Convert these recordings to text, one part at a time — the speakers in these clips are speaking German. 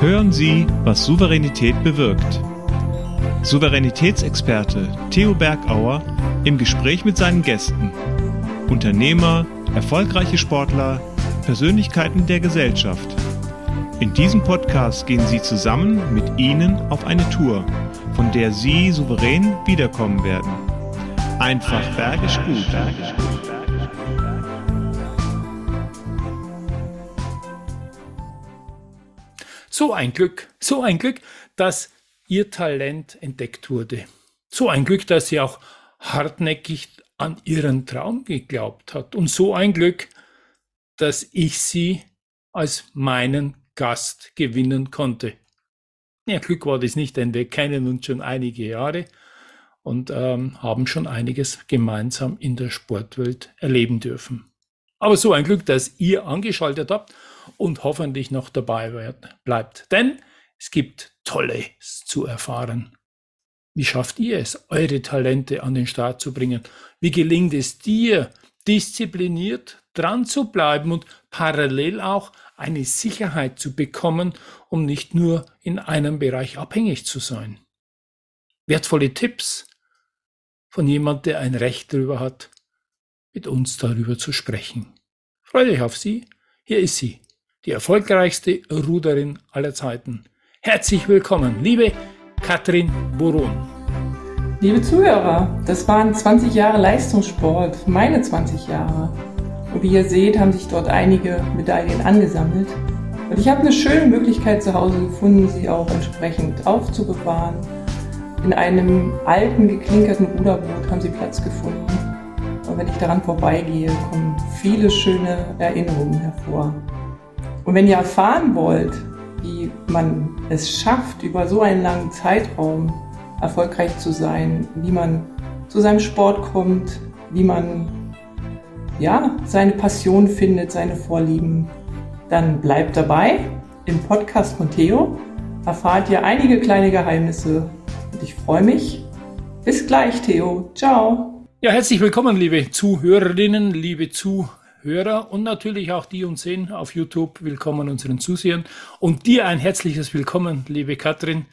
Hören Sie, was Souveränität bewirkt. Souveränitätsexperte Theo Bergauer im Gespräch mit seinen Gästen. Unternehmer, erfolgreiche Sportler, Persönlichkeiten der Gesellschaft. In diesem Podcast gehen Sie zusammen mit Ihnen auf eine Tour, von der Sie souverän wiederkommen werden. Einfach bergisch gut. So ein Glück, so ein Glück, dass ihr Talent entdeckt wurde. So ein Glück, dass sie auch hartnäckig an ihren Traum geglaubt hat. Und so ein Glück, dass ich sie als meinen Gast gewinnen konnte. Ja, Glück war das nicht, denn wir kennen uns schon einige Jahre und ähm, haben schon einiges gemeinsam in der Sportwelt erleben dürfen. Aber so ein Glück, dass ihr angeschaltet habt und hoffentlich noch dabei bleibt. Denn es gibt Tolles zu erfahren. Wie schafft ihr es, eure Talente an den Start zu bringen? Wie gelingt es dir, diszipliniert dran zu bleiben und parallel auch eine Sicherheit zu bekommen, um nicht nur in einem Bereich abhängig zu sein? Wertvolle Tipps von jemand, der ein Recht darüber hat, mit uns darüber zu sprechen. Freut euch auf sie. Hier ist sie, die erfolgreichste Ruderin aller Zeiten. Herzlich willkommen, liebe Katrin Boron. Liebe Zuhörer, das waren 20 Jahre Leistungssport, meine 20 Jahre. Und wie ihr seht, haben sich dort einige Medaillen angesammelt. Und ich habe eine schöne Möglichkeit zu Hause gefunden, sie auch entsprechend aufzubewahren. In einem alten, geklinkerten Ruderboot haben sie Platz gefunden. Und wenn ich daran vorbeigehe, kommen viele schöne Erinnerungen hervor. Und wenn ihr erfahren wollt, wie man es schafft, über so einen langen Zeitraum erfolgreich zu sein, wie man zu seinem Sport kommt, wie man ja, seine Passion findet, seine Vorlieben, dann bleibt dabei. Im Podcast von Theo erfahrt ihr einige kleine Geheimnisse und ich freue mich. Bis gleich, Theo. Ciao. Ja, herzlich willkommen, liebe Zuhörerinnen, liebe Zuhörer. Hörer und natürlich auch die uns sehen auf YouTube. Willkommen unseren Zusehern und dir ein herzliches Willkommen, liebe Katrin.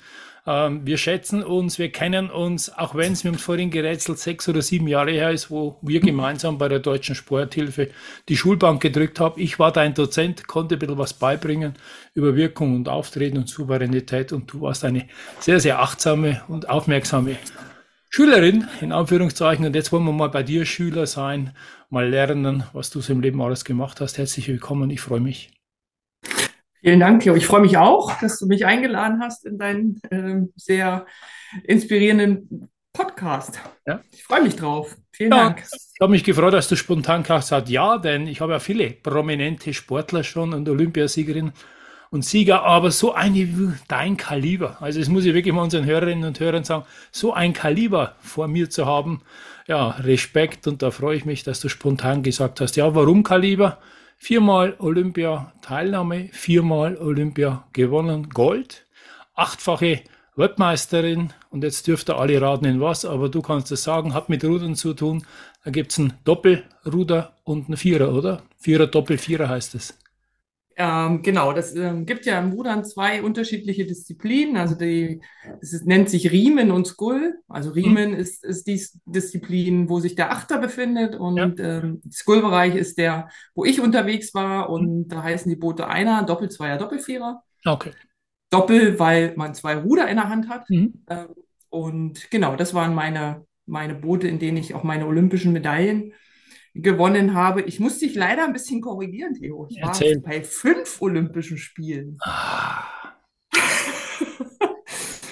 Ähm, wir schätzen uns, wir kennen uns, auch wenn es, haben vorhin gerätselt, sechs oder sieben Jahre her ist, wo wir gemeinsam bei der Deutschen Sporthilfe die Schulbank gedrückt haben. Ich war dein Dozent, konnte ein bisschen was beibringen über Wirkung und Auftreten und Souveränität und du warst eine sehr, sehr achtsame und aufmerksame Schülerin, in Anführungszeichen. Und jetzt wollen wir mal bei dir Schüler sein, mal lernen, was du so im Leben alles gemacht hast. Herzlich willkommen, ich freue mich. Vielen Dank, Theo. Ich freue mich auch, dass du mich eingeladen hast in deinen äh, sehr inspirierenden Podcast. Ja. Ich freue mich drauf. Vielen ja, Dank. Ich habe mich gefreut, dass du spontan gesagt hast, ja, denn ich habe ja viele prominente Sportler schon und Olympiasiegerinnen und Sieger, aber so eine, dein Kaliber, also das muss ich wirklich mal unseren Hörerinnen und Hörern sagen, so ein Kaliber vor mir zu haben, ja, Respekt und da freue ich mich, dass du spontan gesagt hast, ja, warum Kaliber? Viermal Olympia-Teilnahme, viermal Olympia gewonnen, Gold, achtfache Weltmeisterin und jetzt dürft ihr alle raten in was, aber du kannst es sagen, hat mit Rudern zu tun. Da gibt es ein Doppelruder und ein Vierer, oder? Vierer, Doppel, Vierer heißt es. Ähm, genau, das ähm, gibt ja im Rudern zwei unterschiedliche Disziplinen. Also die, es ist, nennt sich Riemen und Skull. Also Riemen mhm. ist, ist die Disziplin, wo sich der Achter befindet und ja. ähm, Skull-Bereich ist der, wo ich unterwegs war und mhm. da heißen die Boote Einer, Doppel, Zweier, Doppelvierer. Okay. Doppel, weil man zwei Ruder in der Hand hat. Mhm. Ähm, und genau, das waren meine, meine Boote, in denen ich auch meine olympischen Medaillen gewonnen habe. Ich muss dich leider ein bisschen korrigieren, Theo. Ich Erzähl. war bei fünf Olympischen Spielen. Ah.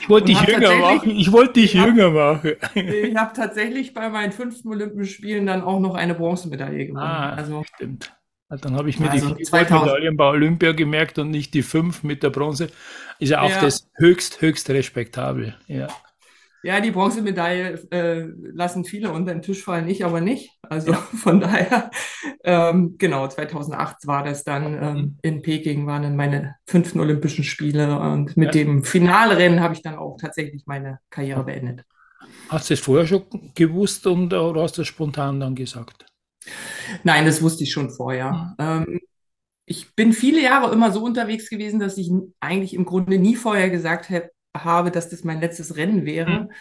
Ich wollte dich jünger machen. Ich wollte dich jünger machen. Ich habe tatsächlich bei meinen fünften Olympischen Spielen dann auch noch eine Bronzemedaille gewonnen. Ah, also, stimmt. Dann habe ich mir also die Medaillen bei Olympia gemerkt und nicht die fünf mit der Bronze. Ist ja auch ja. das höchst, höchst respektabel. Ja. Ja, die Bronzemedaille äh, lassen viele unter den Tisch fallen, ich aber nicht. Also von daher, ähm, genau, 2008 war das dann ähm, mhm. in Peking, waren dann meine fünften Olympischen Spiele und mit ja. dem Finalrennen habe ich dann auch tatsächlich meine Karriere beendet. Hast du es vorher schon gewusst und, oder hast du es spontan dann gesagt? Nein, das wusste ich schon vorher. Mhm. Ähm, ich bin viele Jahre immer so unterwegs gewesen, dass ich eigentlich im Grunde nie vorher gesagt habe, dass das mein letztes Rennen wäre. Mhm.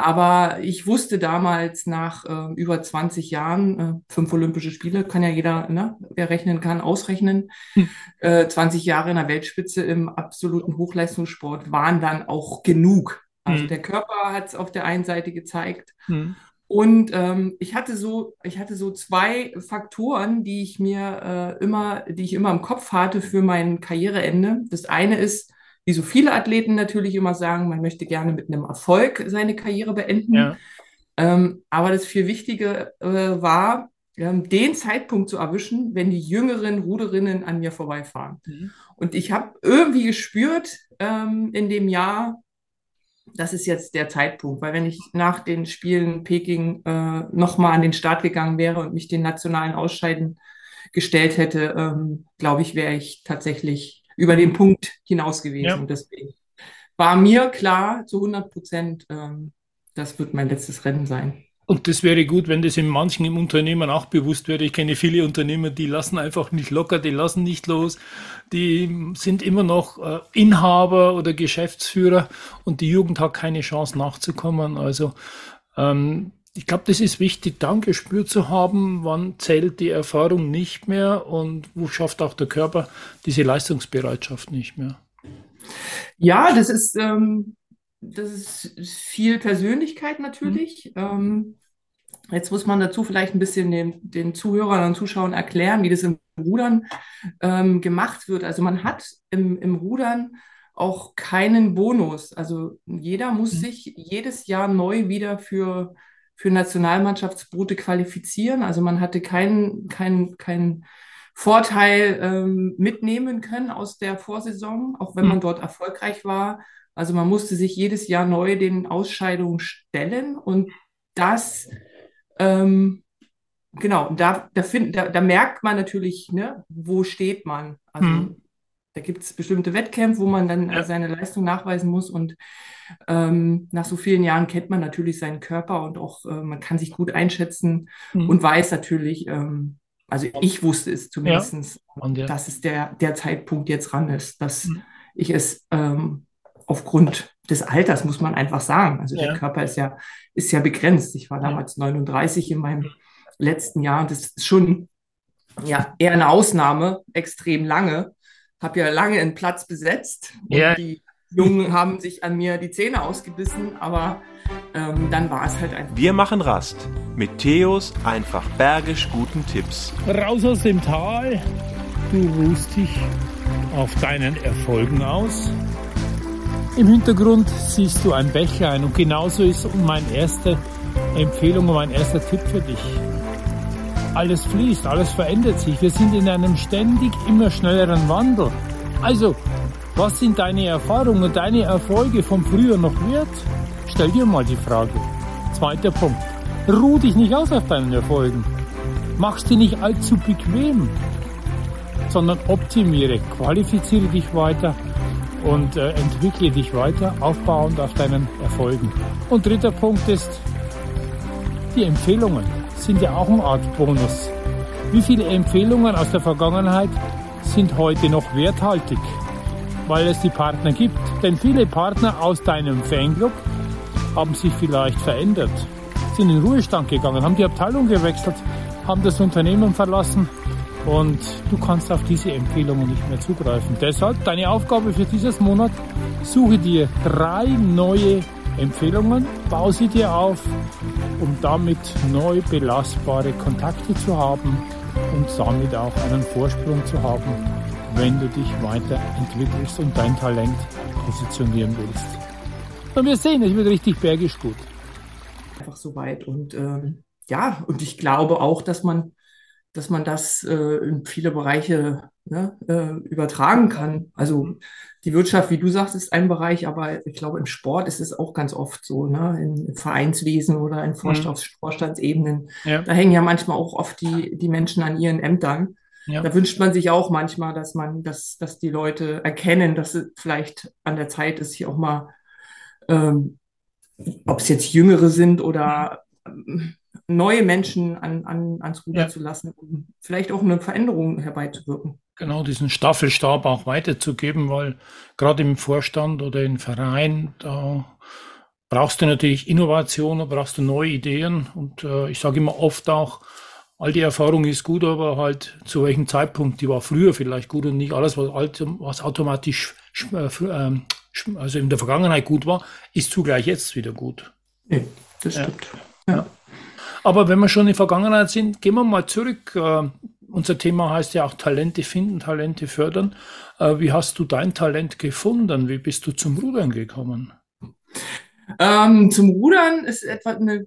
Aber ich wusste damals nach äh, über 20 Jahren, äh, fünf Olympische Spiele, kann ja jeder, ne, wer rechnen kann, ausrechnen. Hm. Äh, 20 Jahre in der Weltspitze im absoluten Hochleistungssport waren dann auch genug. Also hm. der Körper hat es auf der einen Seite gezeigt. Hm. Und ähm, ich hatte so, ich hatte so zwei Faktoren, die ich mir äh, immer, die ich immer im Kopf hatte für mein Karriereende. Das eine ist, wie so viele Athleten natürlich immer sagen, man möchte gerne mit einem Erfolg seine Karriere beenden. Ja. Ähm, aber das viel Wichtige äh, war, ähm, den Zeitpunkt zu erwischen, wenn die jüngeren Ruderinnen an mir vorbeifahren. Mhm. Und ich habe irgendwie gespürt ähm, in dem Jahr, das ist jetzt der Zeitpunkt, weil wenn ich nach den Spielen Peking äh, nochmal an den Start gegangen wäre und mich den nationalen Ausscheiden gestellt hätte, ähm, glaube ich, wäre ich tatsächlich über den Punkt hinaus gewesen. Ja. Und deswegen war mir klar zu 100 Prozent, ähm, das wird mein letztes Rennen sein. Und das wäre gut, wenn das in manchen im Unternehmen auch bewusst wäre. Ich kenne viele Unternehmer, die lassen einfach nicht locker, die lassen nicht los, die sind immer noch äh, Inhaber oder Geschäftsführer und die Jugend hat keine Chance nachzukommen. Also ähm, ich glaube, das ist wichtig, dann Gespür zu haben, wann zählt die Erfahrung nicht mehr und wo schafft auch der Körper diese Leistungsbereitschaft nicht mehr. Ja, das ist, ähm, das ist viel Persönlichkeit natürlich. Mhm. Ähm, jetzt muss man dazu vielleicht ein bisschen den, den Zuhörern und Zuschauern erklären, wie das im Rudern ähm, gemacht wird. Also man hat im, im Rudern auch keinen Bonus. Also jeder muss mhm. sich jedes Jahr neu wieder für, für Nationalmannschaftsboote qualifizieren. Also man hatte keinen keinen keinen Vorteil ähm, mitnehmen können aus der Vorsaison, auch wenn mhm. man dort erfolgreich war. Also man musste sich jedes Jahr neu den Ausscheidungen stellen und das, ähm, genau, da, da, find, da, da, merkt man natürlich, ne, wo steht man. Also hm. Da gibt es bestimmte Wettkämpfe, wo man dann ja. seine Leistung nachweisen muss und ähm, nach so vielen Jahren kennt man natürlich seinen Körper und auch äh, man kann sich gut einschätzen hm. und weiß natürlich, ähm, also ich wusste es zumindest, ja. ja. dass es der, der Zeitpunkt jetzt ran ist, dass hm. ich es ähm, aufgrund des Alters, muss man einfach sagen. Also der Körper ist ja, ist ja begrenzt. Ich war damals 39 in meinem letzten Jahr und das ist schon ja, eher eine Ausnahme, extrem lange. Habe ja lange einen Platz besetzt. Ja. die Jungen haben sich an mir die Zähne ausgebissen, aber ähm, dann war es halt einfach. Wir machen Rast mit Theos einfach bergisch guten Tipps. Raus aus dem Tal, du ruhst dich auf deinen Erfolgen aus im Hintergrund siehst du ein Bächlein und genauso ist meine erste Empfehlung und mein erster Tipp für dich. Alles fließt, alles verändert sich. Wir sind in einem ständig immer schnelleren Wandel. Also, was sind deine Erfahrungen und deine Erfolge von früher noch wert? Stell dir mal die Frage. Zweiter Punkt. Ruh dich nicht aus auf deinen Erfolgen. Mach's dir nicht allzu bequem, sondern optimiere, qualifiziere dich weiter und äh, entwickle dich weiter, aufbauend auf deinen Erfolgen. Und dritter Punkt ist, die Empfehlungen sind ja auch eine Art Bonus. Wie viele Empfehlungen aus der Vergangenheit sind heute noch werthaltig, weil es die Partner gibt? Denn viele Partner aus deinem Fanclub haben sich vielleicht verändert, sind in Ruhestand gegangen, haben die Abteilung gewechselt, haben das Unternehmen verlassen und du kannst auf diese Empfehlungen nicht mehr zugreifen. Deshalb deine Aufgabe für dieses Monat, suche dir drei neue Empfehlungen, baue sie dir auf, um damit neu belastbare Kontakte zu haben und damit auch einen Vorsprung zu haben, wenn du dich weiterentwickelst und dein Talent positionieren willst. Und wir sehen, es wird richtig bergisch gut. Einfach so weit und ähm, ja, und ich glaube auch, dass man dass man das äh, in viele Bereiche ne, äh, übertragen kann. Also die Wirtschaft, wie du sagst, ist ein Bereich, aber ich glaube, im Sport ist es auch ganz oft so, ne? im Vereinswesen oder in Vorstands mhm. Vorstandsebenen. Ja. Da hängen ja manchmal auch oft die, die Menschen an ihren Ämtern. Ja. Da wünscht man sich auch manchmal, dass man, dass, dass die Leute erkennen, dass es vielleicht an der Zeit ist, hier auch mal, ähm, ob es jetzt Jüngere sind oder ähm, neue Menschen an, an, ans Ruder ja. zu lassen, um vielleicht auch eine Veränderung herbeizuwirken. Genau, diesen Staffelstab auch weiterzugeben, weil gerade im Vorstand oder im Verein, da brauchst du natürlich Innovation, da brauchst du neue Ideen und äh, ich sage immer oft auch, all die Erfahrung ist gut, aber halt zu welchem Zeitpunkt, die war früher vielleicht gut und nicht alles, was, was automatisch, äh, ähm, also in der Vergangenheit gut war, ist zugleich jetzt wieder gut. Nee, das stimmt. Ja. ja. Aber wenn wir schon in der Vergangenheit sind, gehen wir mal zurück. Unser Thema heißt ja auch Talente finden, Talente fördern. Äh, wie hast du dein Talent gefunden? Wie bist du zum Rudern gekommen? Ähm, zum Rudern ist etwa eine,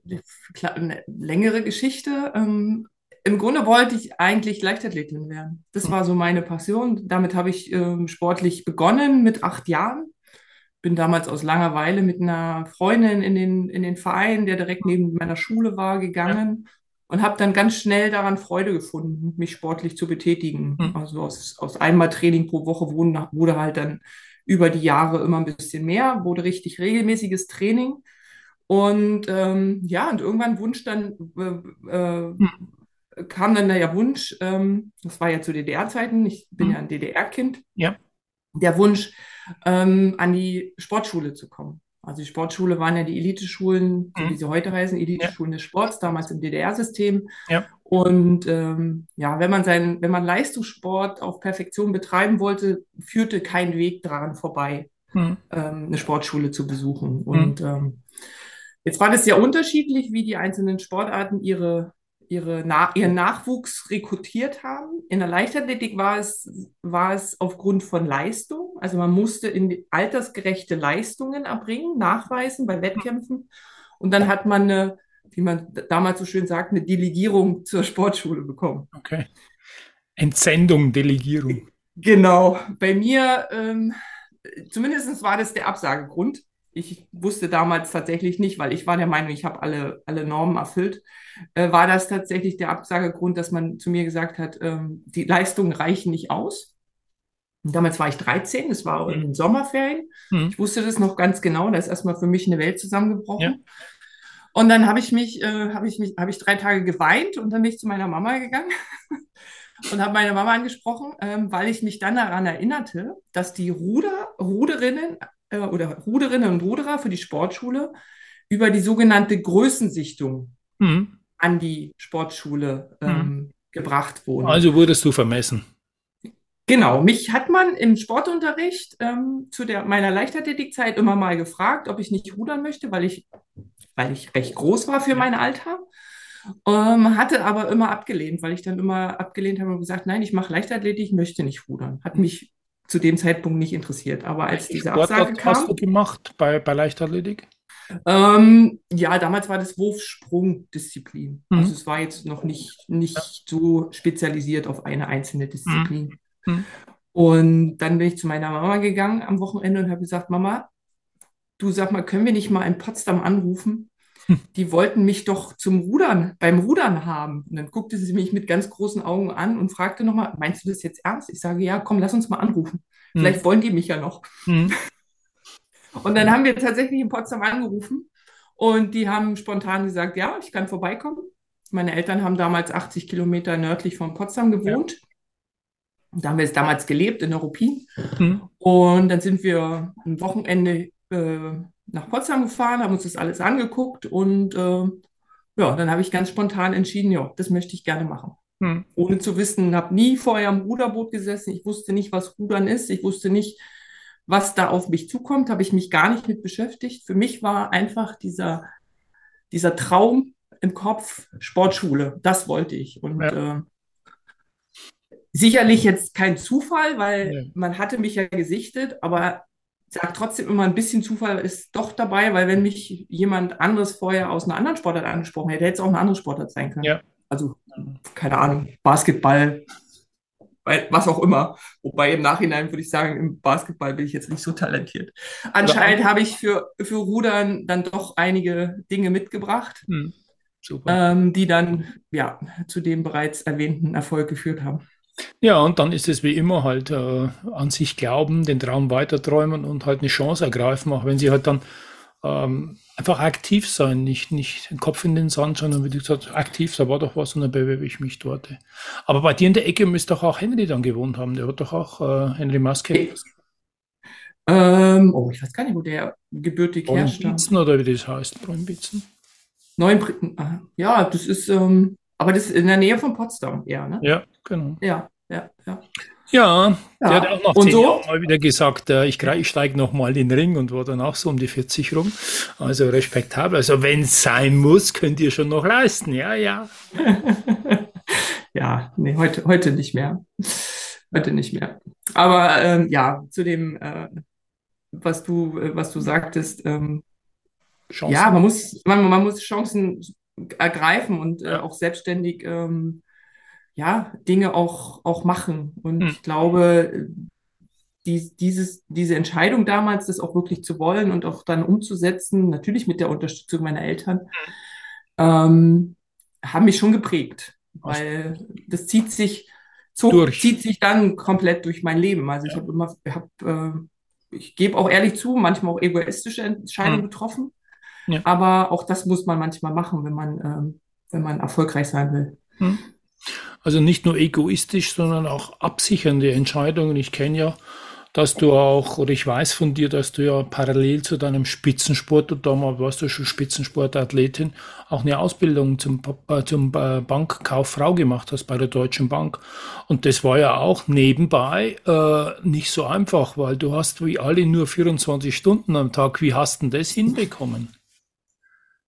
eine längere Geschichte. Ähm, Im Grunde wollte ich eigentlich Leichtathletin werden. Das war so meine Passion. Damit habe ich ähm, sportlich begonnen mit acht Jahren. Bin damals aus Langeweile mit einer Freundin in den, in den Verein, der direkt neben meiner Schule war, gegangen. Ja und habe dann ganz schnell daran Freude gefunden, mich sportlich zu betätigen. Mhm. Also aus, aus einmal Training pro Woche wurde, wurde halt dann über die Jahre immer ein bisschen mehr, wurde richtig regelmäßiges Training. Und ähm, ja, und irgendwann Wunsch dann, äh, äh, mhm. kam dann der Wunsch, ähm, das war ja zu DDR-Zeiten, ich bin mhm. ja ein DDR-Kind, ja. der Wunsch, ähm, an die Sportschule zu kommen. Also die Sportschule waren ja die Eliteschulen, mhm. wie sie heute heißen, Eliteschulen ja. des Sports, damals im DDR-System. Ja. Und ähm, ja, wenn man seinen, wenn man Leistungssport auf Perfektion betreiben wollte, führte kein Weg daran vorbei, mhm. ähm, eine Sportschule zu besuchen. Mhm. Und ähm, jetzt war das sehr unterschiedlich, wie die einzelnen Sportarten ihre ihre Na ihren Nachwuchs rekrutiert haben. In der Leichtathletik war es, war es aufgrund von Leistung. Also man musste in altersgerechte Leistungen erbringen, nachweisen bei Wettkämpfen. Und dann hat man eine, wie man damals so schön sagt, eine Delegierung zur Sportschule bekommen. Okay. Entsendung, Delegierung. Genau. Bei mir, ähm, zumindest war das der Absagegrund ich wusste damals tatsächlich nicht, weil ich war der Meinung, ich habe alle, alle Normen erfüllt, äh, war das tatsächlich der Absagegrund, dass man zu mir gesagt hat, ähm, die Leistungen reichen nicht aus. Und damals war ich 13, es war in den Sommerferien. Mhm. Ich wusste das noch ganz genau, da ist erstmal für mich eine Welt zusammengebrochen. Ja. Und dann habe ich mich, äh, habe ich mich, habe ich drei Tage geweint und dann bin ich zu meiner Mama gegangen und habe meine Mama angesprochen, ähm, weil ich mich dann daran erinnerte, dass die Ruder, Ruderinnen äh, oder Ruderinnen und Ruderer für die Sportschule über die sogenannte Größensichtung mhm. an die Sportschule ähm, mhm. gebracht wurden. Also wurdest du vermessen. Genau, mich hat man im Sportunterricht ähm, zu der, meiner Leichtathletikzeit immer mal gefragt, ob ich nicht rudern möchte, weil ich, weil ich recht groß war für mein Alter. Ähm, hatte aber immer abgelehnt, weil ich dann immer abgelehnt habe und gesagt, nein, ich mache Leichtathletik, ich möchte nicht rudern. Hat mich zu dem Zeitpunkt nicht interessiert. Aber als diese Sportart Absage kam. hast du gemacht bei, bei Leichtathletik? Ähm, ja, damals war das Wurfsprungdisziplin. Mhm. Also es war jetzt noch nicht, nicht so spezialisiert auf eine einzelne Disziplin. Mhm. mhm. Und dann bin ich zu meiner Mama gegangen am Wochenende und habe gesagt, Mama, du sag mal, können wir nicht mal in Potsdam anrufen? die wollten mich doch zum Rudern, beim Rudern haben. Und dann guckte sie mich mit ganz großen Augen an und fragte nochmal, meinst du das jetzt ernst? Ich sage, ja, komm, lass uns mal anrufen. Vielleicht hm. wollen die mich ja noch. Hm. Und dann haben wir tatsächlich in Potsdam angerufen und die haben spontan gesagt, ja, ich kann vorbeikommen. Meine Eltern haben damals 80 Kilometer nördlich von Potsdam gewohnt. Ja. Da haben wir es damals gelebt in Europin. Mhm. Und dann sind wir am Wochenende äh, nach Potsdam gefahren, haben uns das alles angeguckt und äh, ja, dann habe ich ganz spontan entschieden, ja, das möchte ich gerne machen. Hm. Ohne zu wissen, habe nie vorher am Ruderboot gesessen, ich wusste nicht, was Rudern ist, ich wusste nicht, was da auf mich zukommt, habe ich mich gar nicht mit beschäftigt. Für mich war einfach dieser, dieser Traum im Kopf, Sportschule, das wollte ich. Und ja. äh, sicherlich jetzt kein Zufall, weil ja. man hatte mich ja gesichtet, aber sage trotzdem immer ein bisschen Zufall ist doch dabei, weil wenn mich jemand anderes vorher aus einer anderen Sportart angesprochen hätte, hätte es auch eine andere Sportart sein können. Ja. Also, keine Ahnung, Basketball, was auch immer. Wobei im Nachhinein würde ich sagen, im Basketball bin ich jetzt nicht so talentiert. Anscheinend habe ich für, für Rudern dann doch einige Dinge mitgebracht, hm, ähm, die dann ja zu dem bereits erwähnten Erfolg geführt haben. Ja, und dann ist es wie immer halt äh, an sich glauben, den Traum weiterträumen und halt eine Chance ergreifen, auch wenn sie halt dann ähm, einfach aktiv sein, nicht, nicht den Kopf in den Sand, sondern wie du gesagt aktiv, da war doch was und dann bewerbe ich mich dort. Aber bei dir in der Ecke müsste doch auch Henry dann gewohnt haben. Der hat doch auch äh, Henry Maske. Ähm, oh, ich weiß gar nicht, wo der gebürtig herstammt. oder wie das heißt, Bräunbitzen? Neun, ja, das ist, ähm, aber das ist in der Nähe von Potsdam eher, ne? Ja, genau. Ja, ja, ja. Ja, der ja. hat auch nach zehn so? Jahren mal wieder gesagt, äh, ich, ich steige nochmal in den Ring und war dann auch so um die 40 rum. Also respektabel. Also wenn es sein muss, könnt ihr schon noch leisten. Ja, ja. ja, nee, heute, heute nicht mehr. Heute nicht mehr. Aber ähm, ja, zu dem, äh, was du, äh, was du sagtest, ähm, ja, man muss, man, man muss Chancen ergreifen und äh, auch selbstständig ähm, ja, Dinge auch, auch machen. Und hm. ich glaube, die, dieses, diese Entscheidung damals, das auch wirklich zu wollen und auch dann umzusetzen, natürlich mit der Unterstützung meiner Eltern, ähm, haben mich schon geprägt. Weil das zieht sich, zog, zieht sich dann komplett durch mein Leben. Also ja. ich habe immer, hab, äh, ich gebe auch ehrlich zu, manchmal auch egoistische Entscheidungen hm. getroffen. Ja. Aber auch das muss man manchmal machen, wenn man, ähm, wenn man erfolgreich sein will. Hm. Also nicht nur egoistisch, sondern auch absichernde Entscheidungen. Ich kenne ja, dass du auch, oder ich weiß von dir, dass du ja parallel zu deinem Spitzensport, und damals warst du schon Spitzensportathletin, auch eine Ausbildung zum, äh, zum äh, Bankkauffrau gemacht hast bei der Deutschen Bank. Und das war ja auch nebenbei äh, nicht so einfach, weil du hast wie alle nur 24 Stunden am Tag. Wie hast du denn das hinbekommen?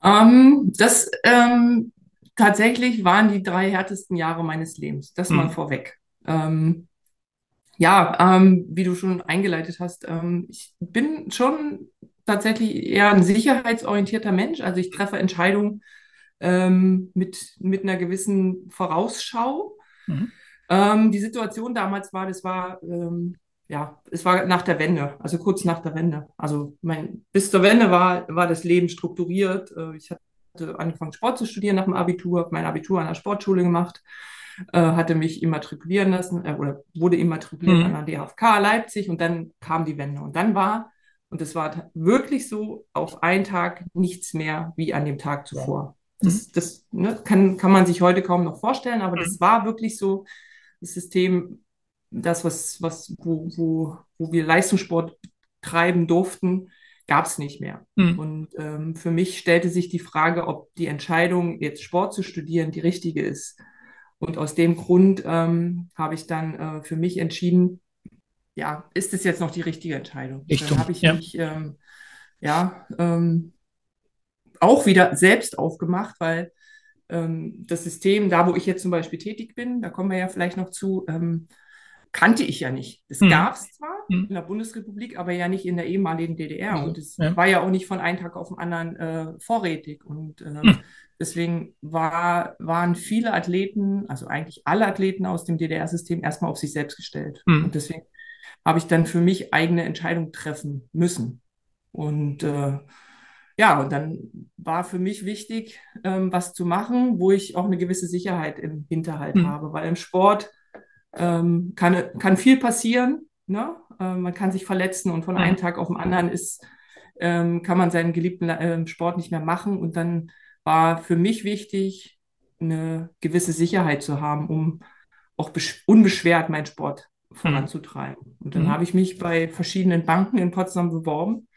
Um, ähm, das ähm, tatsächlich waren die drei härtesten Jahre meines Lebens. Das mal mhm. vorweg. Ähm, ja, ähm, wie du schon eingeleitet hast, ähm, ich bin schon tatsächlich eher ein sicherheitsorientierter Mensch. Also ich treffe Entscheidungen ähm, mit, mit einer gewissen Vorausschau. Mhm. Ähm, die Situation damals war, das war, ähm, ja, es war nach der Wende, also kurz nach der Wende. Also mein, bis zur Wende war, war das Leben strukturiert. Äh, ich hatte hatte angefangen, Sport zu studieren nach dem Abitur, habe mein Abitur an der Sportschule gemacht, äh, hatte mich immatrikulieren lassen äh, oder wurde immatrikuliert mhm. an der DHFK Leipzig und dann kam die Wende. Und dann war, und es war wirklich so, auf einen Tag nichts mehr wie an dem Tag zuvor. Das, mhm. das ne, kann, kann man sich heute kaum noch vorstellen, aber das mhm. war wirklich so das System, das, was, was, wo, wo, wo wir Leistungssport treiben durften, gab es nicht mehr. Mhm. Und ähm, für mich stellte sich die Frage, ob die Entscheidung, jetzt Sport zu studieren, die richtige ist. Und aus dem Grund ähm, habe ich dann äh, für mich entschieden, ja, ist es jetzt noch die richtige Entscheidung? Ich dann habe ich ja. mich ähm, ja ähm, auch wieder selbst aufgemacht, weil ähm, das System, da wo ich jetzt zum Beispiel tätig bin, da kommen wir ja vielleicht noch zu, ähm, kannte ich ja nicht. Es hm. gab es zwar hm. in der Bundesrepublik, aber ja nicht in der ehemaligen DDR. Mhm. Und es ja. war ja auch nicht von einem Tag auf den anderen äh, vorrätig. Und äh, hm. deswegen war, waren viele Athleten, also eigentlich alle Athleten aus dem DDR-System, erstmal auf sich selbst gestellt. Hm. Und deswegen habe ich dann für mich eigene Entscheidungen treffen müssen. Und äh, ja, und dann war für mich wichtig, ähm, was zu machen, wo ich auch eine gewisse Sicherheit im Hinterhalt hm. habe, weil im Sport ähm, kann, kann viel passieren. Ne? Äh, man kann sich verletzen und von einem Tag auf den anderen ist, ähm, kann man seinen geliebten äh, Sport nicht mehr machen. Und dann war für mich wichtig, eine gewisse Sicherheit zu haben, um auch unbeschwert meinen Sport voranzutreiben. Und dann mhm. habe ich mich bei verschiedenen Banken in Potsdam beworben,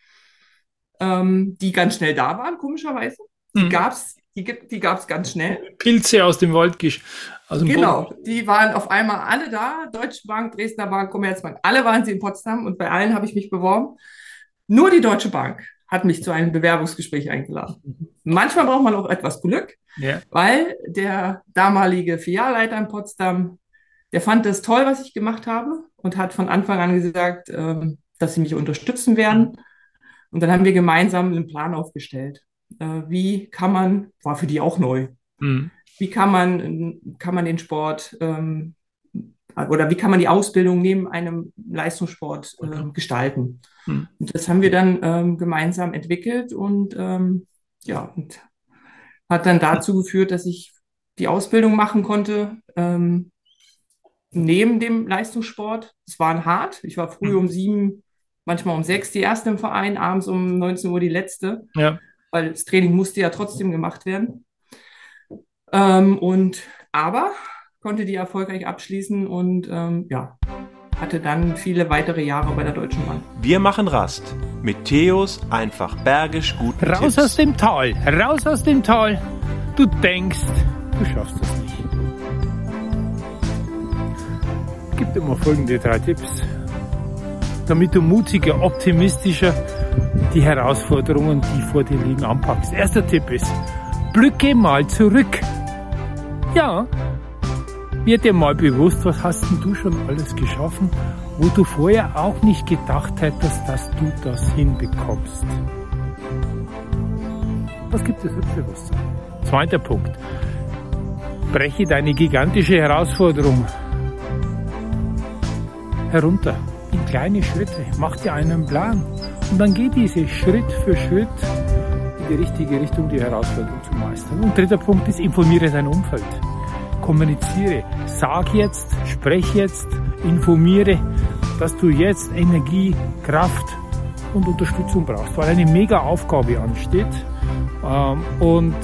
ähm, die ganz schnell da waren, komischerweise. Die mhm. gab es die, die gab es ganz schnell. Pilze aus dem Wald aus dem Genau, Boden. die waren auf einmal alle da. Deutsche Bank, Dresdner Bank, Commerzbank, alle waren sie in Potsdam und bei allen habe ich mich beworben. Nur die Deutsche Bank hat mich zu einem Bewerbungsgespräch eingeladen. Manchmal braucht man auch etwas Glück, yeah. weil der damalige Filialleiter in Potsdam, der fand das toll, was ich gemacht habe und hat von Anfang an gesagt, ähm, dass sie mich unterstützen werden. Und dann haben wir gemeinsam einen Plan aufgestellt äh, wie kann man, war für die auch neu, mhm. wie kann man, kann man den Sport ähm, oder wie kann man die Ausbildung neben einem Leistungssport äh, gestalten. Mhm. Und das haben wir dann ähm, gemeinsam entwickelt und ähm, ja, und hat dann dazu geführt, dass ich die Ausbildung machen konnte ähm, neben dem Leistungssport. Es war hart. Ich war früh mhm. um sieben manchmal um sechs die erste im Verein, abends um 19 Uhr die letzte. Ja. Weil das Training musste ja trotzdem gemacht werden. Ähm, und aber konnte die erfolgreich abschließen und ähm, ja, hatte dann viele weitere Jahre bei der Deutschen Bahn. Wir machen Rast mit Theos einfach bergisch gut. Raus Tipps. aus dem Tal, raus aus dem Tal. Du denkst, du schaffst das nicht. Gib dir mal folgende drei Tipps, damit du mutiger, optimistischer die Herausforderungen, die vor dir liegen, anpackst. Erster Tipp ist, blicke mal zurück. Ja, wird dir mal bewusst, was hast denn du schon alles geschaffen, wo du vorher auch nicht gedacht hättest, dass du das hinbekommst. Das gibt es Selbstbewusstsein. Zweiter Punkt. Breche deine gigantische Herausforderung herunter in kleine Schritte. Mach dir einen Plan und dann geh diese Schritt für Schritt in die richtige Richtung, die Herausforderung zu meistern. Und dritter Punkt ist, informiere dein Umfeld. Kommuniziere. Sag jetzt, sprech jetzt, informiere, dass du jetzt Energie, Kraft und Unterstützung brauchst, weil eine mega Aufgabe ansteht. Ähm, Und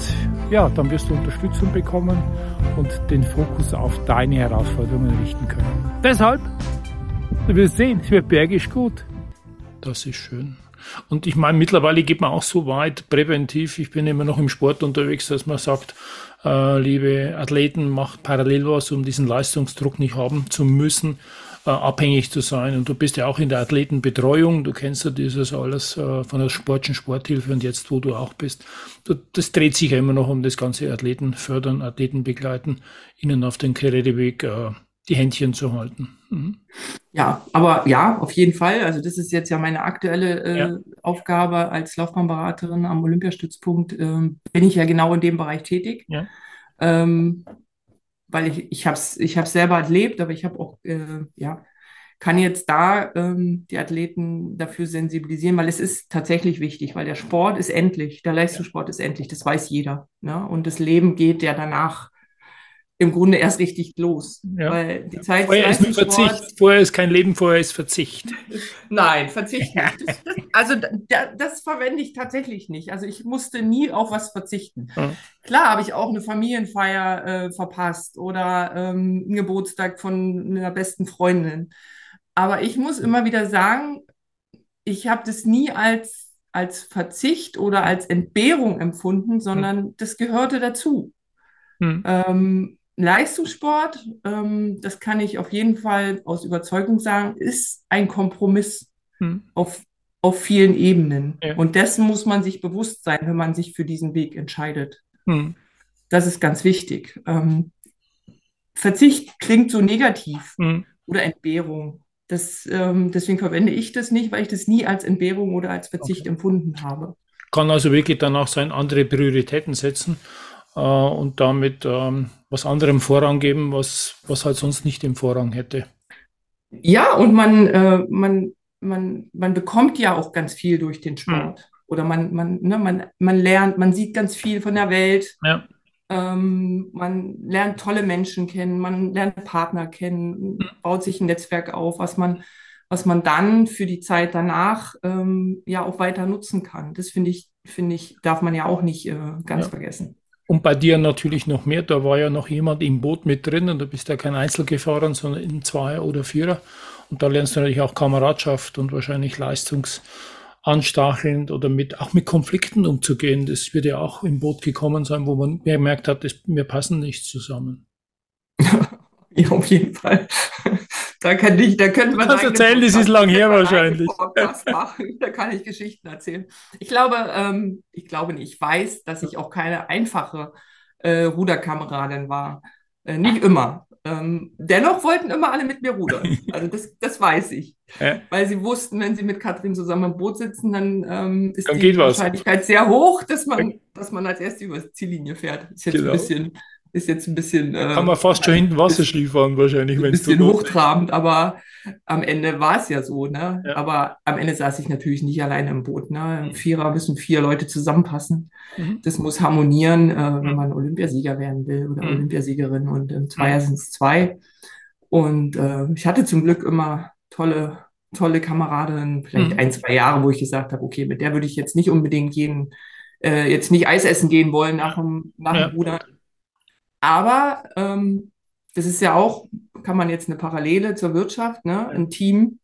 ja, dann wirst du Unterstützung bekommen und den Fokus auf deine Herausforderungen richten können. Deshalb, du wirst sehen, es wird bergisch gut. Das ist schön. Und ich meine, mittlerweile geht man auch so weit präventiv. Ich bin immer noch im Sport unterwegs, dass man sagt, äh, liebe Athleten, macht parallel was, um diesen Leistungsdruck nicht haben zu müssen, äh, abhängig zu sein. Und du bist ja auch in der Athletenbetreuung. Du kennst ja dieses alles äh, von der Sportschen Sporthilfe und jetzt, wo du auch bist. Du, das dreht sich ja immer noch um das ganze Athleten fördern, Athleten begleiten, ihnen auf den Karriereweg äh, die Händchen zu halten. Mhm. Ja, aber ja, auf jeden Fall. Also das ist jetzt ja meine aktuelle äh, Ja. Aufgabe als Laufbahnberaterin am Olympiastützpunkt. Ähm, bin ich ja genau in dem Bereich tätig. Ja. Ähm, weil ich, ich habe es ich hab's selber erlebt, aber ich habe auch, äh, ja, kann jetzt da ähm, die Athleten dafür sensibilisieren, weil es ist tatsächlich wichtig, weil der Sport ist endlich, der Leistungssport ist endlich, das weiß jeder. Ne? Und das Leben geht ja danach im Grunde erst richtig los. Ja. Weil die Zeit Vorher ist Leistungssports- Verzicht. Vorher ist kein Leben, vorher ist Verzicht. Nein, verzicht nicht. Das, also da, das verwende ich tatsächlich nicht. Also ich musste nie auf was verzichten. Ja. Klar habe ich auch eine Familienfeier äh, verpasst oder ähm, einen Geburtstag von einer besten Freundin. Aber ich muss immer wieder sagen, ich habe das nie als, als Verzicht oder als Entbehrung empfunden, sondern das gehörte dazu. Hm. Ähm, Leistungssport, ähm, das kann ich auf jeden Fall aus Überzeugung sagen, ist ein Kompromiss Hm. auf, auf vielen Ebenen. Ja. Und dessen muss man sich bewusst sein, wenn man sich für diesen Weg entscheidet. Hm. Das ist ganz wichtig. Ähm, Verzicht klingt so negativ Hm. oder Entbehrung. Das, ähm, deswegen verwende ich das nicht, weil ich das nie als Entbehrung oder als Verzicht empfunden habe. Kann also wirklich dann auch sein, andere Prioritäten setzen äh, und damit ähm, was anderem Vorrang geben, was, was halt sonst nicht im Vorrang hätte. Ja, und man, äh, man, man, man bekommt ja auch ganz viel durch den Sport. Oder man, man, ne, man, man lernt, man sieht ganz viel von der Welt. Ja. Ähm, man lernt tolle Menschen kennen, man lernt Partner kennen, baut sich ein Netzwerk auf, was man, was man dann für die Zeit danach ähm, ja auch weiter nutzen kann. Das finde ich, finde ich, darf man ja auch nicht äh, ganz Ja. vergessen. Und bei dir natürlich noch mehr, da war ja noch jemand im Boot mit drin und du bist ja kein Einzelgefahren, sondern in Zweier oder Vierer. Und da lernst du natürlich auch Kameradschaft und wahrscheinlich leistungsanstachelnd oder mit, auch mit Konflikten umzugehen. Das wird ja auch im Boot gekommen sein, wo man gemerkt hat, das, wir passen nicht zusammen. Ja, auf jeden Fall. Da kann ich, da könnte man einen erzählen, das ist lang her wahrscheinlich. Da kann ich Geschichten erzählen. Ich glaube, ähm, ich glaube nicht. Ich weiß, dass ich auch keine einfache äh, Ruderkameradin war. Äh, nicht immer. Ähm, dennoch wollten immer alle mit mir rudern. Also das, das weiß ich. Ja. Weil sie wussten, wenn sie mit Katrin zusammen im Boot sitzen, dann ähm, ist Dann die geht was. Wahrscheinlichkeit sehr hoch, dass man, dass man als erstes über die Ziellinie fährt. Ist jetzt Genau. ein bisschen, ist jetzt ein bisschen. äh, Kann man fast schon hinten Wasserski fahren wahrscheinlich, ein wenn es bisschen hochtrabend, aber am Ende war es ja so, ne? Ja. Aber am Ende saß ich natürlich nicht alleine im Boot, ne? Im Vierer müssen vier Leute zusammenpassen. Mhm. Das muss harmonieren, äh, wenn Mhm. man Olympiasieger werden will oder Mhm. Olympiasiegerin und im Zweier sind es zwei. Und äh, ich hatte zum Glück immer tolle tolle Kameradin, vielleicht Mhm. ein, zwei Jahre, wo ich gesagt habe, okay, mit der würde ich jetzt nicht unbedingt jeden, äh, jetzt nicht Eis essen gehen wollen nach dem, nach Ja. dem Rudern. Aber ähm, das ist ja auch, kann man jetzt eine Parallele zur Wirtschaft, ne? Ein Team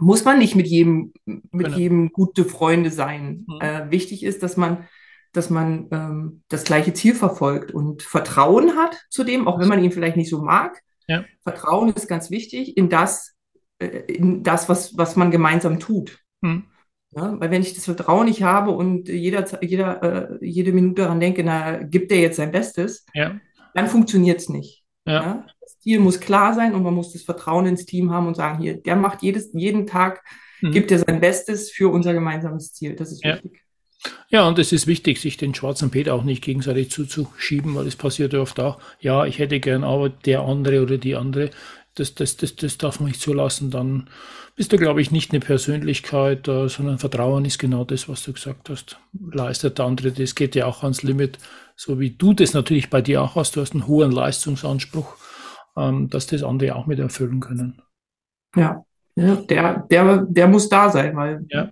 muss man nicht mit jedem, mit Genau. jedem gute Freunde sein. Mhm. Äh, wichtig ist, dass man, dass man ähm, das gleiche Ziel verfolgt und Vertrauen hat zu dem, auch wenn man ihn vielleicht nicht so mag. Ja. Vertrauen ist ganz wichtig in das, äh, in das, was, was man gemeinsam tut. Mhm. Ja, weil wenn ich das Vertrauen nicht habe und jeder, jeder, äh, jede Minute daran denke, na, gibt er jetzt sein Bestes, Ja. dann funktioniert es nicht. Ja. Ja? Das Ziel muss klar sein und man muss das Vertrauen ins Team haben und sagen, hier, der macht jedes, jeden Tag, Mhm. gibt er sein Bestes für unser gemeinsames Ziel. Das ist wichtig. Ja, und es ist wichtig, sich den schwarzen Peter auch nicht gegenseitig zuzuschieben, weil es passiert ja oft auch, ja, ich hätte gern, aber der andere oder die andere, das, das, das, das darf man nicht zulassen. Dann bist du, glaube ich, nicht eine Persönlichkeit, äh, sondern Vertrauen ist genau das, was du gesagt hast. Leistet der andere, das geht ja auch ans Limit, so wie du das natürlich bei dir auch hast. Du hast einen hohen Leistungsanspruch, ähm, dass das andere auch mit erfüllen können. Ja. Ja, der, der, der muss da sein, weil Ja.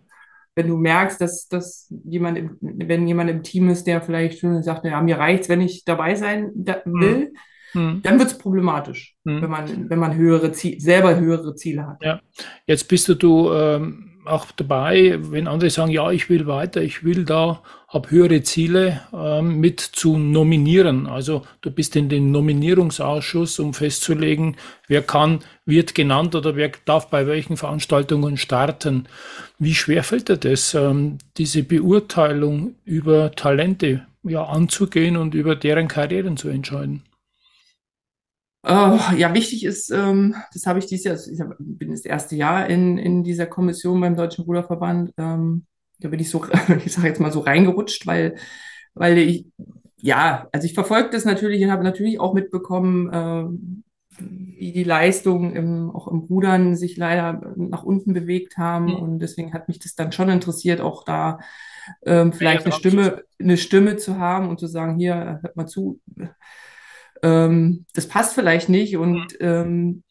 wenn du merkst, dass, dass jemand, im, wenn jemand im Team ist, der vielleicht schon sagt, ja, mir reicht's, wenn ich dabei sein da, will, Hm. dann wird's problematisch, Hm. wenn man, wenn man höhere Ziele, selber höhere Ziele hat. Ja. Jetzt bist du, du ähm, auch dabei, wenn andere sagen, ja, ich will weiter, ich will da, hab höhere Ziele ähm, mit zu nominieren. Also du bist in den Nominierungsausschuss, um festzulegen, wer kann, wird genannt oder wer darf bei welchen Veranstaltungen starten. Wie schwer fällt dir das, ähm, diese Beurteilung über Talente ja, anzugehen und über deren Karrieren zu entscheiden? Äh, ja, wichtig ist, ähm, das habe ich dieses Jahr, ich hab, bin das erste Jahr in, in dieser Kommission beim Deutschen Ruderverband, ähm, da bin ich so, ich sage jetzt mal so reingerutscht, weil, weil ich, ja, also ich verfolge das natürlich und habe natürlich auch mitbekommen, ähm, wie die Leistungen im, auch im Rudern sich leider nach unten bewegt haben. Mhm. und deswegen hat mich das dann schon interessiert, auch da ähm, vielleicht eine dran Stimme, eine Stimme zu haben und zu sagen, hier, hört mal zu, ähm, das passt vielleicht nicht und ähm,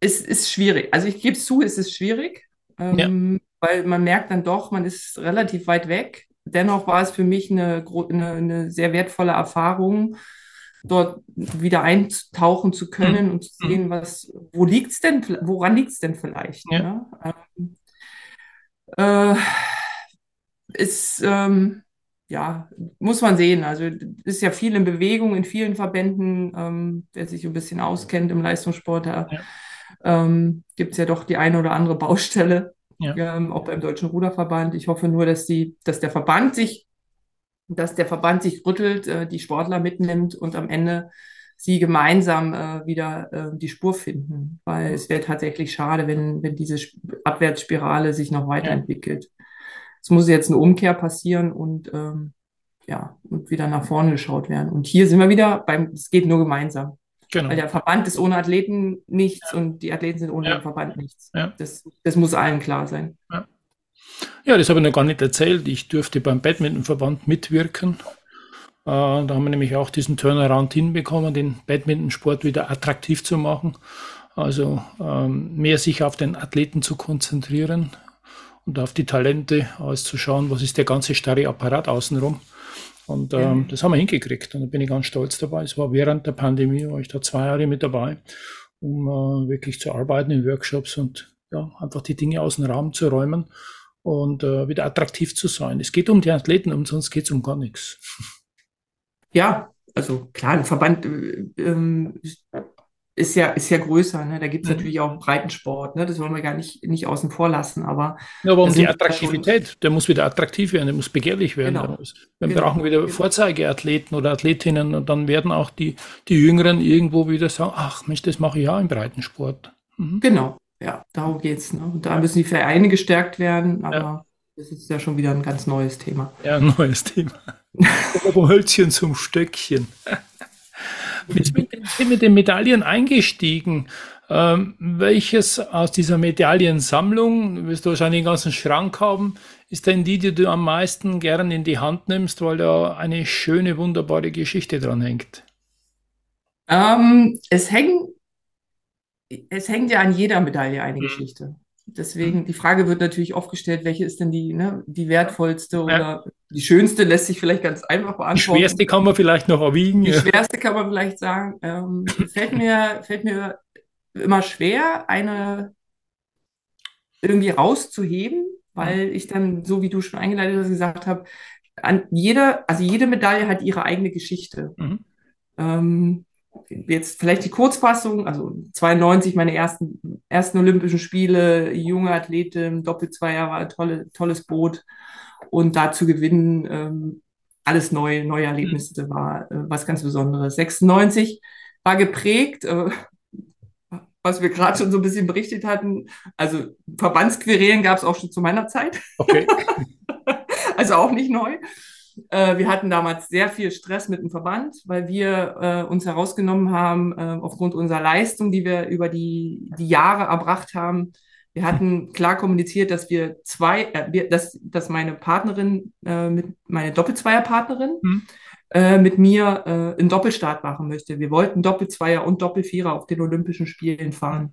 es ist schwierig. Also ich gebe es zu, es ist schwierig, ähm, weil man merkt dann doch, man ist relativ weit weg. Dennoch war es für mich eine, eine, eine sehr wertvolle Erfahrung, dort wieder eintauchen zu können und zu Mhm. sehen, was, wo liegt's denn, woran liegt es denn vielleicht? Ja. Ne? Ähm, äh, ist, ähm, ja, muss man sehen. Also ist ja viel in Bewegung in vielen Verbänden, ähm, wer sich ein bisschen auskennt im Leistungssport, da Ja. ähm, gibt es ja doch die eine oder andere Baustelle, Ja. ähm, auch beim Deutschen Ruderverband. Ich hoffe nur, dass die, dass der Verband sich, dass der Verband sich rüttelt, äh, die Sportler mitnimmt und am Ende sie gemeinsam äh, wieder äh, die Spur finden. Weil es wäre tatsächlich schade, wenn, wenn diese Sp- Abwärtsspirale sich noch weiterentwickelt. Es muss jetzt eine Umkehr passieren und ähm, ja, und wieder nach vorne geschaut werden. Und hier sind wir wieder beim, es geht nur gemeinsam. Genau. Weil der Verband ist ohne Athleten nichts und die Athleten sind ohne Ja. den Verband nichts. Ja. Das, das muss allen klar sein. Ja, das habe ich noch gar nicht erzählt. Ich durfte beim Badmintonverband mitwirken. Äh, da haben wir nämlich auch diesen Turnaround hinbekommen, den Badmintonsport wieder attraktiv zu machen. Also ähm, mehr sich auf den Athleten zu konzentrieren und auf die Talente, als zu schauen, was ist der ganze starre Apparat außenrum. Und ähm, das haben wir hingekriegt und da bin ich ganz stolz dabei. Es war während der Pandemie, war ich da zwei Jahre mit dabei, um äh, wirklich zu arbeiten in Workshops und ja, einfach die Dinge aus dem Raum zu räumen und äh, wieder attraktiv zu sein. Es geht um die Athleten, um sonst geht es um gar nichts. Ja, also klar, ein Verband äh, ähm, ist ja, ist ja größer. Ne? Da gibt es Mhm. natürlich auch Breitensport. Ne? Das wollen wir gar nicht, nicht außen vor lassen. Aber Ja, aber um die Attraktivität, der muss wieder attraktiv werden, der muss begehrlich werden. Genau. Muss, wir Genau. brauchen wieder Genau. Vorzeigeathleten oder Athletinnen und dann werden auch die, die Jüngeren irgendwo wieder sagen, ach Mensch, das mache ich auch im Breitensport. Mhm. genau, ja, darum geht's. Ne? Und da müssen die Vereine gestärkt werden. Aber Ja. das ist ja schon wieder ein ganz neues Thema. Ja, ein neues Thema. Vom Hölzchen zum Stöckchen. Bist mit, den- mit den Medaillen eingestiegen. Ähm, welches aus dieser Medaillensammlung, du wirst du wahrscheinlich den ganzen Schrank haben, ist denn die, die du am meisten gern in die Hand nimmst, weil da eine schöne, wunderbare Geschichte dran hängt? Ähm, es hängen es hängt ja an jeder Medaille eine Mhm. Geschichte. Deswegen, die Frage wird natürlich oft gestellt, welche ist denn die, ne, die wertvollste oder die schönste, lässt sich vielleicht ganz einfach Die beantworten. schwerste kann man vielleicht noch erwiegen. Die ja. schwerste kann man vielleicht sagen. Ähm, fällt mir, fällt mir immer schwer, eine irgendwie rauszuheben, weil ich dann, so wie du schon eingeleitet hast, gesagt habe, an jeder, also jede Medaille hat ihre eigene Geschichte. Mhm. Ähm, jetzt vielleicht die Kurzfassung, also 92 meine ersten, ersten Olympischen Spiele, junge Athletin, Doppelzweier war ein tolle, tolles Boot und da zu gewinnen, ähm, alles neu, neue Erlebnisse war äh, was ganz Besonderes. 96 war geprägt, äh, was wir gerade schon so ein bisschen berichtet hatten, also Verbandsquerelen gab es auch schon zu meiner Zeit, Okay. also auch nicht neu. Äh, wir hatten damals sehr viel Stress mit dem Verband, weil wir äh, uns herausgenommen haben, äh, aufgrund unserer Leistung, die wir über die, die Jahre erbracht haben. Wir hatten klar kommuniziert, dass wir zwei, äh, wir, dass, dass meine Partnerin, äh, mit, meine Doppelzweierpartnerin, Mhm. mit mir einen Doppelstart machen möchte. Wir wollten Doppelzweier und Doppelvierer auf den Olympischen Spielen fahren.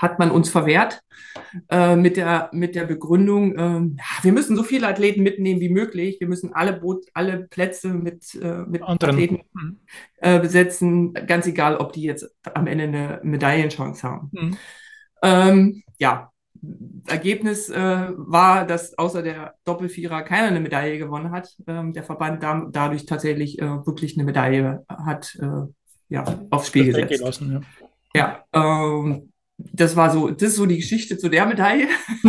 Hat man uns verwehrt äh, mit der, mit der Begründung, ähm, wir müssen so viele Athleten mitnehmen wie möglich. Wir müssen alle, Boot, alle Plätze mit, äh, mit Anderen. Athleten äh, besetzen, ganz egal, ob die jetzt am Ende eine Medaillenchance haben. Mhm. Ähm, ja, Ergebnis äh, war, dass außer der Doppelvierer keiner eine Medaille gewonnen hat. Ähm, der Verband da, dadurch tatsächlich äh, wirklich eine Medaille hat äh, ja, aufs Spiel gesetzt. weggelassen, ja. Ja, ähm, das war so, das ist so die Geschichte zu der Medaille.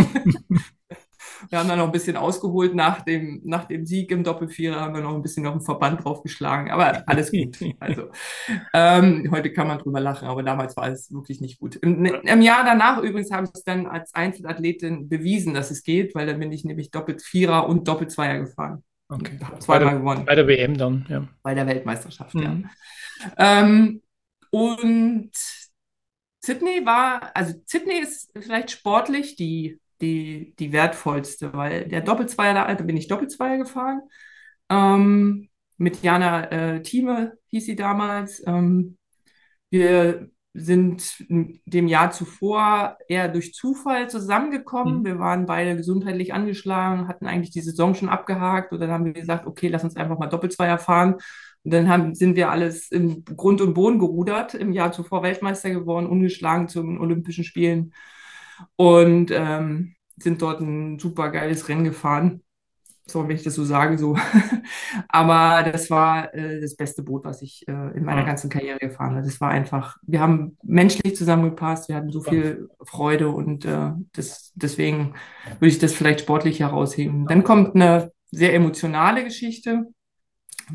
Wir haben dann noch ein bisschen ausgeholt nach dem, nach dem Sieg im Doppelvierer, haben wir noch ein bisschen auf den Verband draufgeschlagen, aber alles gut. Also, ähm, heute kann man drüber lachen, aber damals war es wirklich nicht gut. Im, im Jahr danach übrigens habe ich es dann als Einzelathletin bewiesen, dass es geht, weil dann bin ich nämlich Doppelvierer und Doppelzweier gefahren. Okay. Zweimal der, gewonnen bei der WM dann, ja. bei der Weltmeisterschaft, ja. Mhm. Ähm, und Sydney war, also Sydney ist vielleicht sportlich die, die, die wertvollste, weil der Doppelzweier, da da bin ich Doppelzweier gefahren. Ähm, mit Jana äh, Thieme hieß sie damals. Ähm, wir sind dem Jahr zuvor eher durch Zufall zusammengekommen. Mhm. Wir waren beide gesundheitlich angeschlagen, hatten eigentlich die Saison schon abgehakt und dann haben wir gesagt, okay, lass uns einfach mal Doppelzweier fahren. Und dann haben, sind wir alles im Grund und Boden gerudert, im Jahr zuvor Weltmeister geworden, ungeschlagen zu den Olympischen Spielen und ähm, sind dort ein super geiles Rennen gefahren. So, wenn ich das so sage, so. Aber das war äh, das beste Boot, was ich äh, in meiner Ja. ganzen Karriere gefahren habe. Das war einfach, wir haben menschlich zusammengepasst, wir hatten so viel Freude und äh, das, deswegen würde ich das vielleicht sportlich herausheben. Dann kommt eine sehr emotionale Geschichte.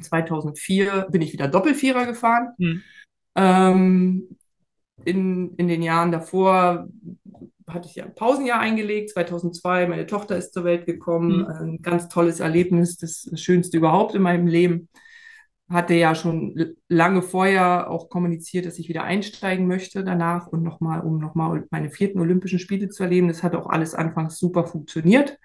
2004 bin ich wieder Doppelvierer gefahren. Mhm. Ähm, in, in den Jahren davor hatte ich ja ein Pausenjahr eingelegt. 2002, meine Tochter ist zur Welt gekommen. Mhm. Ein ganz tolles Erlebnis, das Schönste überhaupt in meinem Leben. Hatte ja schon lange vorher auch kommuniziert, dass ich wieder einsteigen möchte danach und nochmal, um nochmal meine vierten Olympischen Spiele zu erleben. Das hat auch alles anfangs super funktioniert.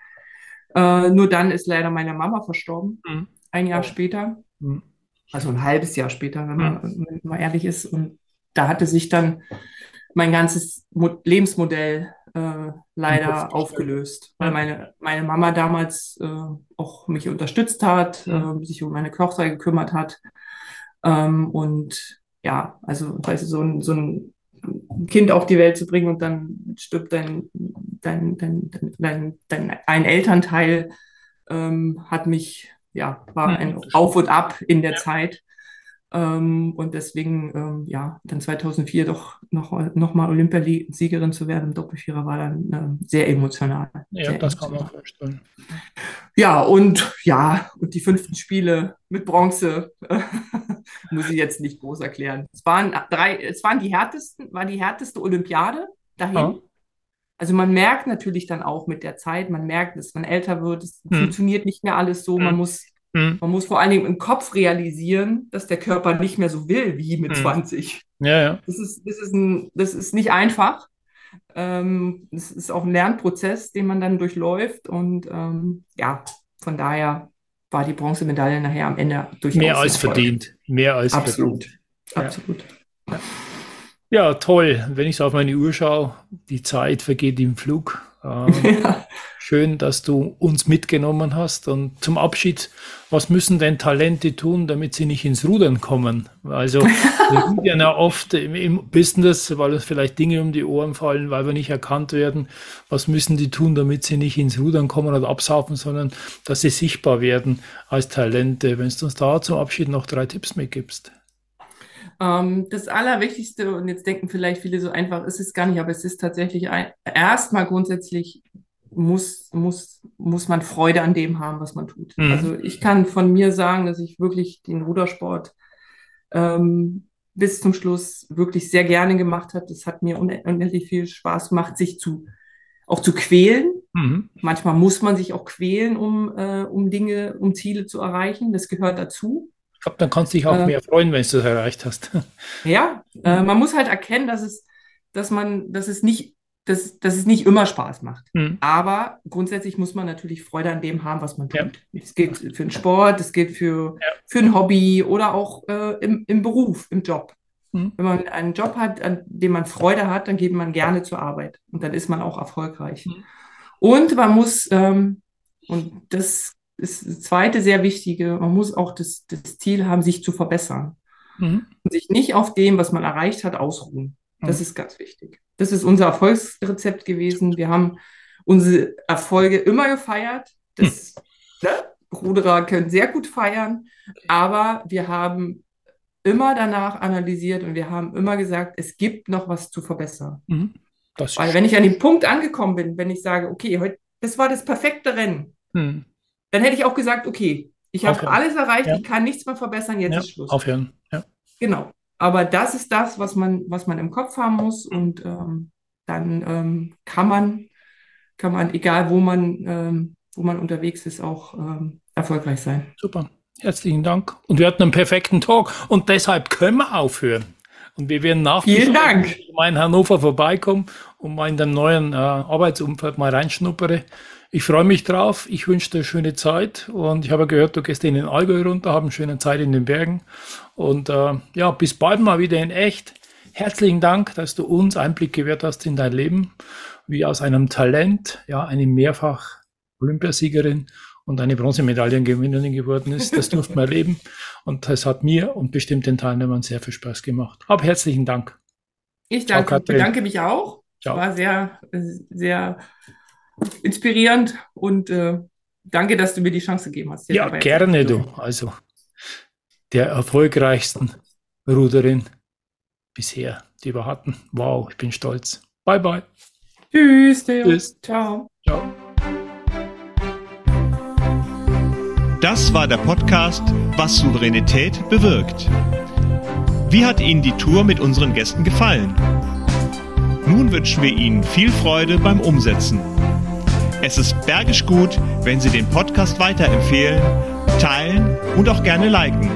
Äh, nur dann ist leider meine Mama verstorben, Mhm. Ein Jahr Oh. später Mhm. also ein halbes Jahr später, wenn man, wenn man ehrlich ist. Und da hatte sich dann mein ganzes Mo Lebensmodell äh, leider aufgelöst, weil Ja. meine, meine Mama damals äh, auch mich unterstützt hat, Mhm. äh, sich um meine Tochter gekümmert hat. Ähm, und ja, also weißt du, so ein, so ein Kind auf die Welt zu bringen und dann stirbt dein, dein, dein, dein, dein, dein ein Elternteil, ähm, hat mich, ja, war Mhm, ein. Auf und Ab in der. Zeit. Ähm, und deswegen, ähm, ja, dann 2004 doch noch, noch mal Olympiasiegerin zu werden im Doppelvierer war dann ähm, sehr emotional. Ja, sehr das kann man emotional. vorstellen. Ja, und ja, und die fünften Spiele mit Bronze muss ich jetzt nicht groß erklären. Es waren drei, es waren die härtesten, war die härteste Olympiade dahin. Ja. Also man merkt natürlich dann auch mit der Zeit, man merkt, dass man älter wird, es Hm. funktioniert nicht mehr alles so, man Hm. muss, Mhm. man muss vor allen Dingen im Kopf realisieren, dass der Körper nicht mehr so will wie mit Hm. 20. Ja, ja. Das ist, das ist ein, das ist nicht einfach. Ähm, das ist auch ein Lernprozess, den man dann durchläuft. Und ähm, ja, von daher war die Bronzemedaille nachher am Ende durchaus Mehr als Erfolg. verdient. Mehr als Absolut. verdient. Ja. Absolut. Ja, toll. Wenn ich so auf meine Uhr schaue, die Zeit vergeht im Flug. Ähm, ja. Schön, dass du uns mitgenommen hast. Und zum Abschied, was müssen denn Talente tun, damit sie nicht ins Rudern kommen? Also, wir sind ja oft im, im Business, weil uns vielleicht Dinge um die Ohren fallen, weil wir nicht erkannt werden. Was müssen die tun, damit sie nicht ins Rudern kommen oder absaufen, sondern dass sie sichtbar werden als Talente? Wenn du uns da zum Abschied noch drei Tipps mitgibst. Ähm, das Allerwichtigste, und jetzt denken vielleicht viele so einfach, ist es gar nicht, aber es ist tatsächlich erstmal grundsätzlich muss, muss, muss man Freude an dem haben, was man tut. Mhm. Also ich kann von mir sagen, dass ich wirklich den Rudersport ähm, bis zum Schluss wirklich sehr gerne gemacht habe. Das hat mir unendlich viel Spaß gemacht, sich zu auch zu quälen. Mhm. Manchmal muss man sich auch quälen, um, äh, um Dinge, um Ziele zu erreichen. Das gehört dazu. Ich glaube, dann kannst du dich auch äh, mehr freuen, wenn du es erreicht hast. Ja, äh, man muss halt erkennen, dass es, dass man, dass es nicht, dass, dass es nicht immer Spaß macht. Mhm. Aber grundsätzlich muss man natürlich Freude an dem haben, was man tut. Ja. Das gilt für den Sport, das gilt für, ja. für ein Hobby oder auch äh, im, im Beruf, im Job. Mhm. Wenn man einen Job hat, an dem man Freude hat, dann geht man gerne zur Arbeit und dann ist man auch erfolgreich. Mhm. Und man muss, ähm, und das ist das zweite sehr wichtige, man muss auch das, das Ziel haben, sich zu verbessern. Mhm. Und sich nicht auf dem, was man erreicht hat, ausruhen. Das mhm. ist ganz wichtig. Das ist unser Erfolgsrezept gewesen. Wir haben unsere Erfolge immer gefeiert. Das, mhm. ne? Ruderer können sehr gut feiern, aber wir haben immer danach analysiert und wir haben immer gesagt, es gibt noch was zu verbessern. Mhm. Weil wenn ich an dem Punkt angekommen bin, wenn ich sage, okay, heute, das war das perfekte Rennen, mhm dann hätte ich auch gesagt, okay, ich habe alles erreicht, ja. ich kann nichts mehr verbessern, jetzt ja. ist Schluss. Aufhören, ja. Genau. Aber das ist das, was man, was man im Kopf haben muss und ähm, dann ähm, kann man, kann man, egal wo man, ähm, wo man unterwegs ist, auch ähm, erfolgreich sein. Super. Herzlichen Dank. Und wir hatten einen perfekten Talk und deshalb können wir aufhören. Und wir werden nach Vielen Dank. mal in Hannover vorbeikommen und mal in dem neuen äh, Arbeitsumfeld mal reinschnuppere. Ich freue mich drauf. Ich wünsche dir schöne Zeit. Und ich habe gehört, du gehst in den Allgäu runter, haben eine schöne Zeit in den Bergen. Und äh, ja, bis bald mal wieder in echt. Herzlichen Dank, dass du uns Einblick gewährt hast in dein Leben, wie aus einem Talent, ja, eine mehrfach Olympiasiegerin und eine Bronzemedaillengewinnerin geworden ist. Das durften wir erleben. Und das hat mir und bestimmt den Teilnehmern sehr viel Spaß gemacht. Hab herzlichen Dank. Ich danke, bedanke mich auch. Ciao. War sehr, sehr inspirierend und äh, danke, dass du mir die Chance gegeben hast. Ja, gerne du. Also der erfolgreichsten Ruderin bisher, die wir hatten. Wow, ich bin stolz. Bye, bye. Tschüss, Theo. Tschüss. Ciao. Ciao. Das war der Podcast Was Souveränität bewirkt. Wie hat Ihnen die Tour mit unseren Gästen gefallen? Nun wünschen wir Ihnen viel Freude beim Umsetzen. Es ist bergisch gut, wenn Sie den Podcast weiterempfehlen, teilen und auch gerne liken.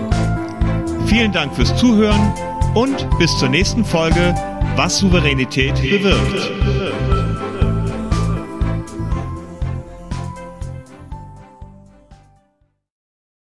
Vielen Dank fürs Zuhören und bis zur nächsten Folge, was Souveränität bewirkt.